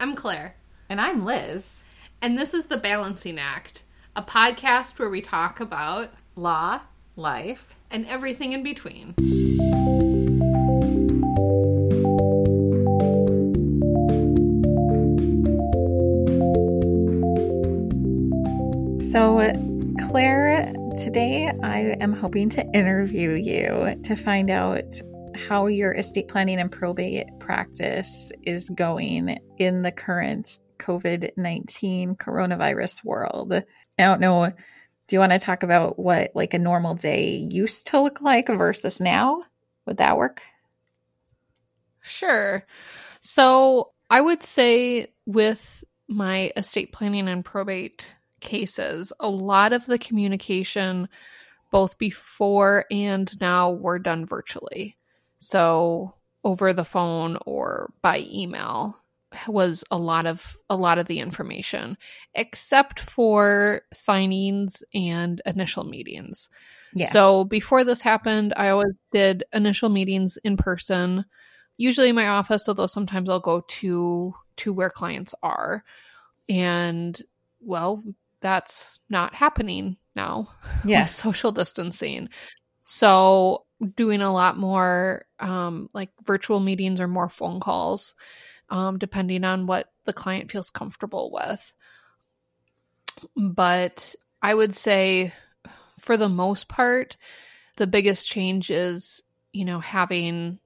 I'm Claire, And I'm Liz. and this is The Balancing Act, a podcast where we talk about Law, life. and everything in between. So, Claire, today I am hoping to interview you to find out how your estate planning and probate practice is going in the current COVID 19 coronavirus world. I don't know. Do you want to talk about what like a normal day used to look like versus now? Would that work? Sure. So I would say with my estate planning and probate cases, a lot of the communication, both before and now, were done virtually. So over the phone or by email was a lot of a lot of the information except for signings and initial meetings Yeah. so before this happened, I always did initial meetings in person, usually in my office, although sometimes I'll go to to where clients are. And well, that's not happening now with yes. social distancing. So doing a lot more um, like virtual meetings or more phone calls, um, depending on what the client feels comfortable with. But I would say, for the most part, the biggest change is, you know, having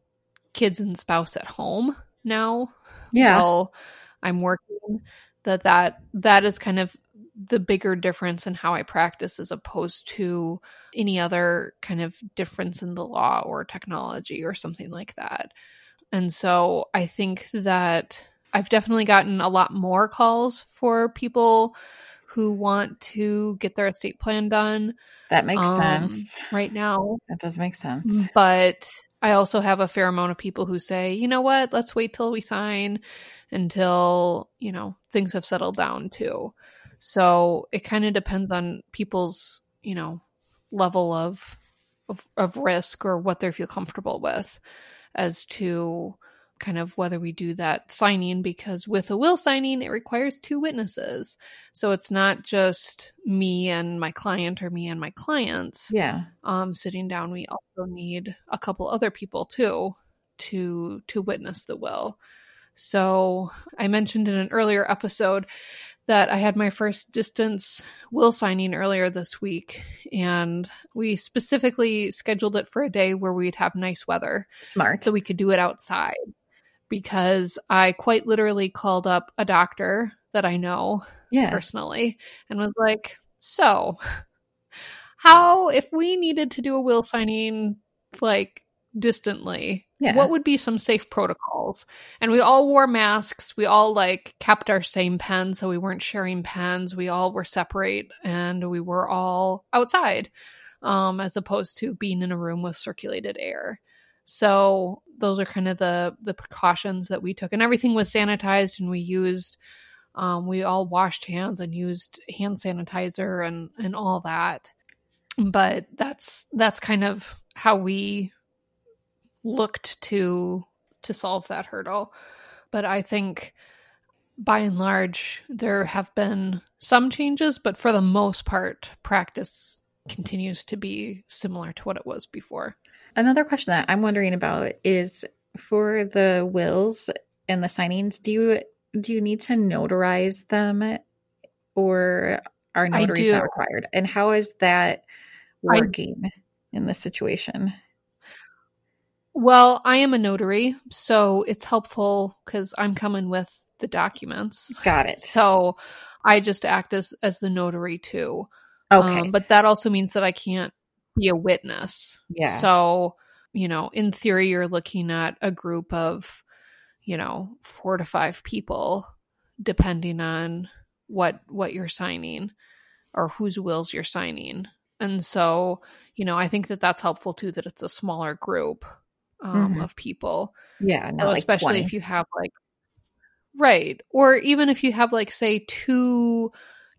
kids and spouse at home now Yeah. while I'm working. That that that is kind of the bigger difference in how I practice as opposed to any other kind of difference in the law or technology or something like that. And so I think that I've definitely gotten a lot more calls for people who want to get their estate plan done that makes um, sense. right now. That does make sense. But I also have a fair amount of people who say, you know what, let's wait till we sign until, you know, things have settled down too. So it kind of depends on people's, you know, level of, of of risk or what they feel comfortable with as to kind of whether we do that signing because with a will signing it requires two witnesses. So it's not just me and my client or me and my clients Yeah. um, sitting down, we also need a couple other people too to to witness the will. So I mentioned in an earlier episode that I had my first distance will signing earlier this week, and we specifically scheduled it for a day where we'd have nice weather Smart. so we could do it outside because I quite literally called up a doctor that I know yeah. personally and was like, so how if we needed to do a will signing like distantly, Yeah. what would be some safe protocols? And we all wore masks. We all like kept our same pen so we weren't sharing pens. We all were separate and we were all outside um as opposed to being in a room with circulated air. So those are kind of the the precautions that we took and everything was sanitized and we used um, we all washed hands and used hand sanitizer and and all that but that's that's kind of how we looked to to solve that hurdle but i think by and large there have been some changes but for the most part practice continues to be similar to what it was before Another question that I'm wondering about is for the wills and the signings, do you do you need to notarize them or are notaries not required? And how is that I- working in this situation? Well i am a notary so it's helpful because i'm coming with the documents Got it. So I just act as as the notary too. Okay. Um, but that also means that I can't be a witness. yeah. So, you know, in theory you're looking at a group of, you know, 4 to 5 people depending on what what you're signing or whose wills you're signing. And so, you know, I think that that's helpful too that it's a smaller group um, Mhm. of people yeah. So like especially 20. if you have like right or even if you have like say two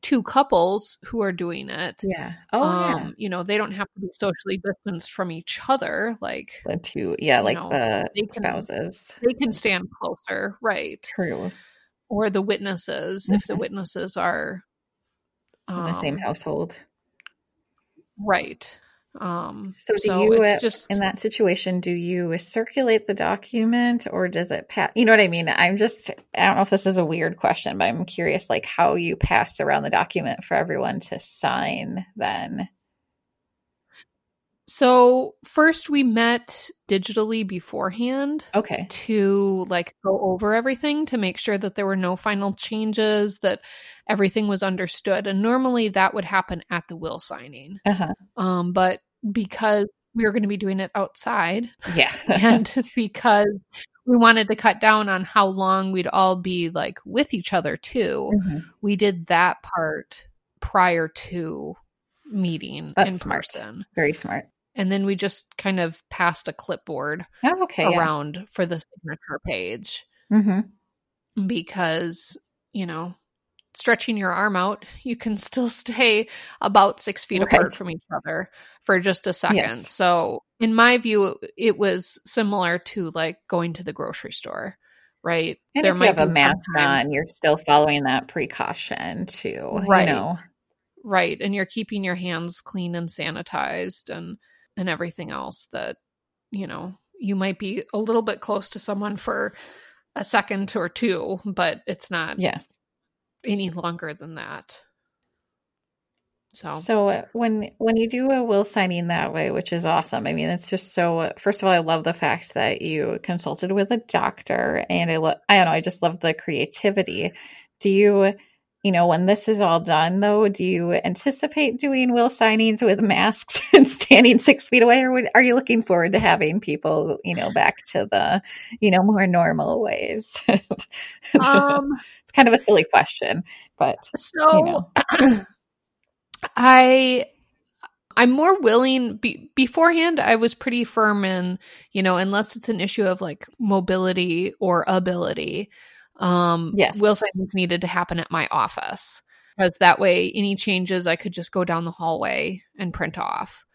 two couples who are doing it yeah. Oh um you know they don't have to be socially distanced from each other like. The two. Yeah. Like know, the they can- spouses. they can stand closer right True. or the witnesses if the witnesses are in the same um, household. right. Um, So, do so you, uh, it's just in that situation, do you circulate the document or does it pass? You know what I mean? I'm just, I don't know if this is a weird question, but I'm curious, like how you pass around the document for everyone to sign then. So first we met digitally beforehand Okay. to like go over everything to make sure that there were no final changes that everything was understood and normally that would happen at the will signing Uh huh. um but because we were going to be doing it outside Yeah. and because we wanted to cut down on how long we'd all be like with each other too Mhm. we did that part prior to meeting That's in smart. person Very smart. And then we just kind of passed a clipboard Oh, okay. Yeah. around for the signature page hmm because you know stretching your arm out you can still stay about six feet Right. apart from each other for just a second Yes. so in my view it was similar to like going to the grocery store right And if you have a mask on, you're still following that precaution too. Right. You know. right and you're keeping your hands clean and sanitized and and everything else that you know you might be a little bit close to someone for a second or two but it's not Yes. any longer than that so So uh, when when you do a will signing that way, which is awesome. I mean, it's just so. First of all, I love the fact that you consulted with a doctor, and I lo- I don't know, I just love the creativity. Do you, you know, when this is all done, though, do you anticipate doing will signings with masks and standing six feet away, or would, are you looking forward to having people, you know, back to the, you know, more normal ways? um it's kind of a silly question, but so you know. i i'm more willing be, beforehand i was pretty firm in you know unless it's an issue of like mobility or ability um Yes. will signings needed to happen at my office because that way any changes i could just go down the hallway and print off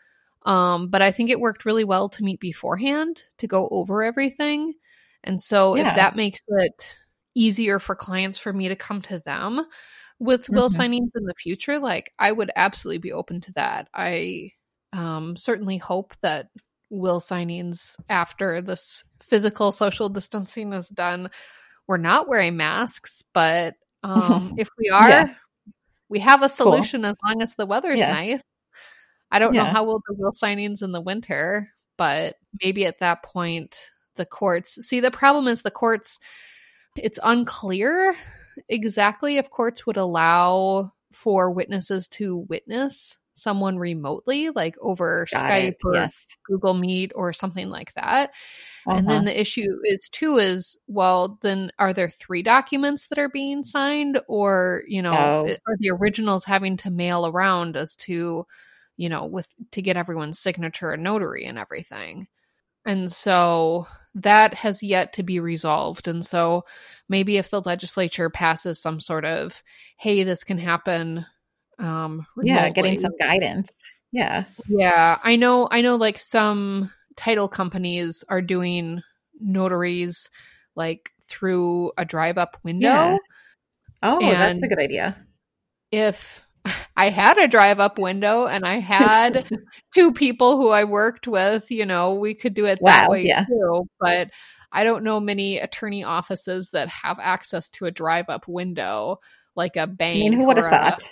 um but i think it worked really well to meet beforehand to go over everything and so Yeah. if that makes it easier for clients for me to come to them with will Mhm. signings in the future like i would absolutely be open to that i um certainly hope that will signings after this physical social distancing is done we're not wearing masks but um if we are Yeah. we have a solution as long as the weather's Yes. nice i don't know Yeah. how will the will signings in the winter but maybe at that point the courts see the problem is the courts it's unclear exactly if courts would allow for witnesses to witness someone remotely like over Got skype it. or Yes. google meet or something like that and Uh-huh. then the issue is too is well then are there three documents that are being signed or you know Oh. are the originals having to mail around as to you know with to get everyone's signature and notary and everything and so that has yet to be resolved and so maybe if the legislature passes some sort of hey this can happen um yeah, getting some guidance. Yeah. yeah, I know. I know. Like some title companies are doing notaries like through a drive-up window. Yeah. Oh, that's a good idea. If I had a drive-up window and I had two people who I worked with, you know, we could do it that way yeah. too. But I don't know many attorney offices that have access to a drive-up window like a bank. mean, who would have thought?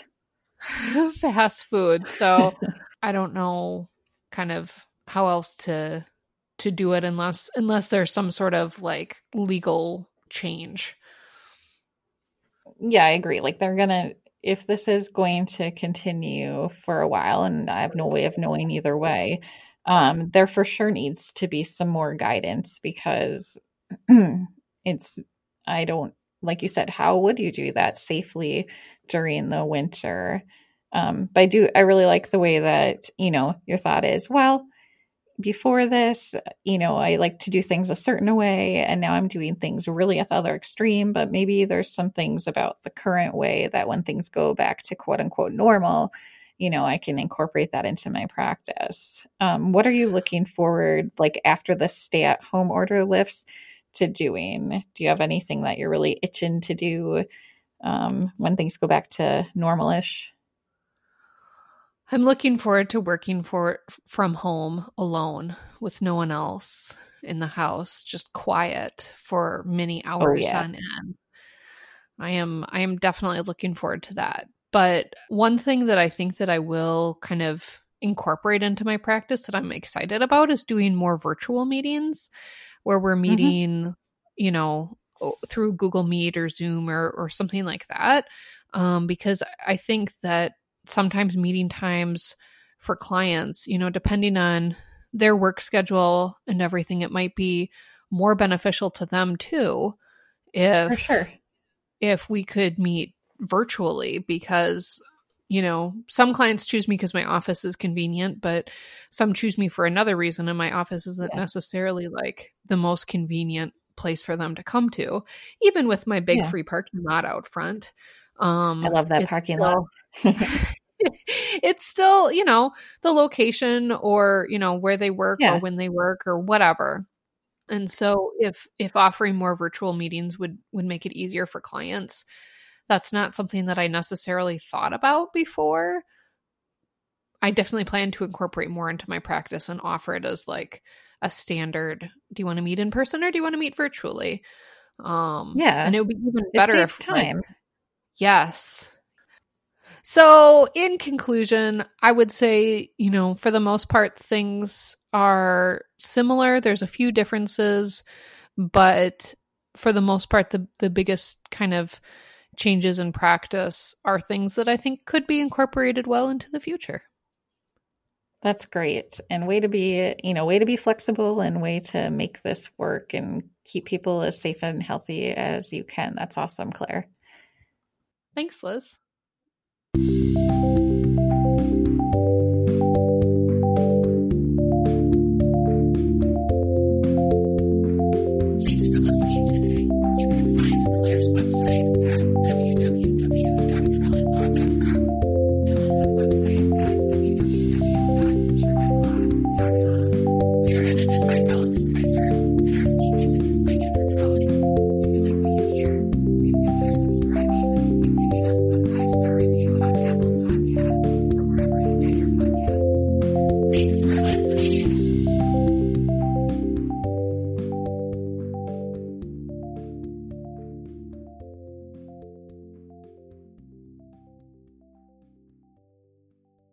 fast food. So I don't know kind of how else to to do it unless unless there's some sort of like legal change. Yeah, I agree. Like they're gonna if this is going to continue for a while, and I have no way of knowing either way, um, there for sure needs to be some more guidance because it's I don't like you said, how would you do that safely during the winter? Um, but I do I really like the way that, you know, your thought is, well, before this, you know, I like to do things a certain way, and now I'm doing things really at the other extreme. But maybe there's some things about the current way that when things go back to quote unquote normal, you know, I can incorporate that into my practice. Um, what are you looking forward like after the stay at home order lifts to doing? Do you have anything that you're really itching to do um, when things go back to normalish? I'm looking forward to working for from home alone with no one else in the house, just quiet for many oh, hours oh, yeah. on end. I am I am definitely looking forward to that. But one thing that I think that I will kind of incorporate into my practice that I'm excited about is doing more virtual meetings where we're mm-hmm. meeting, mm-hmm. you know, through Google Meet or Zoom or or something like that. Um, because I think that sometimes meeting times for clients, you know, depending on their work schedule and everything, it might be more beneficial to them too if for sure if we could meet virtually because you know some clients choose me because my office is convenient but some choose me for another reason and my office isn't yeah. necessarily like the most convenient place for them to come to even with my big yeah. free parking lot out front um i love that parking still, lot it's still you know the location or you know where they work yeah. or when they work or whatever and so if if offering more virtual meetings would would make it easier for clients that's not something that i necessarily thought about before i definitely plan to incorporate more into my practice and offer it as like a standard do you want to meet in person or do you want to meet virtually um yeah and it would be even better if time like, yes so, in conclusion, I would say, you know, for the most part, things are similar. There's a few differences, but for the most part, the, the biggest kind of changes in practice are things that I think could be incorporated well into the future. That's great. And way to be, you know, way to be flexible and way to make this work and keep people as safe and healthy as you can. That's awesome, Claire. Thanks, Liz.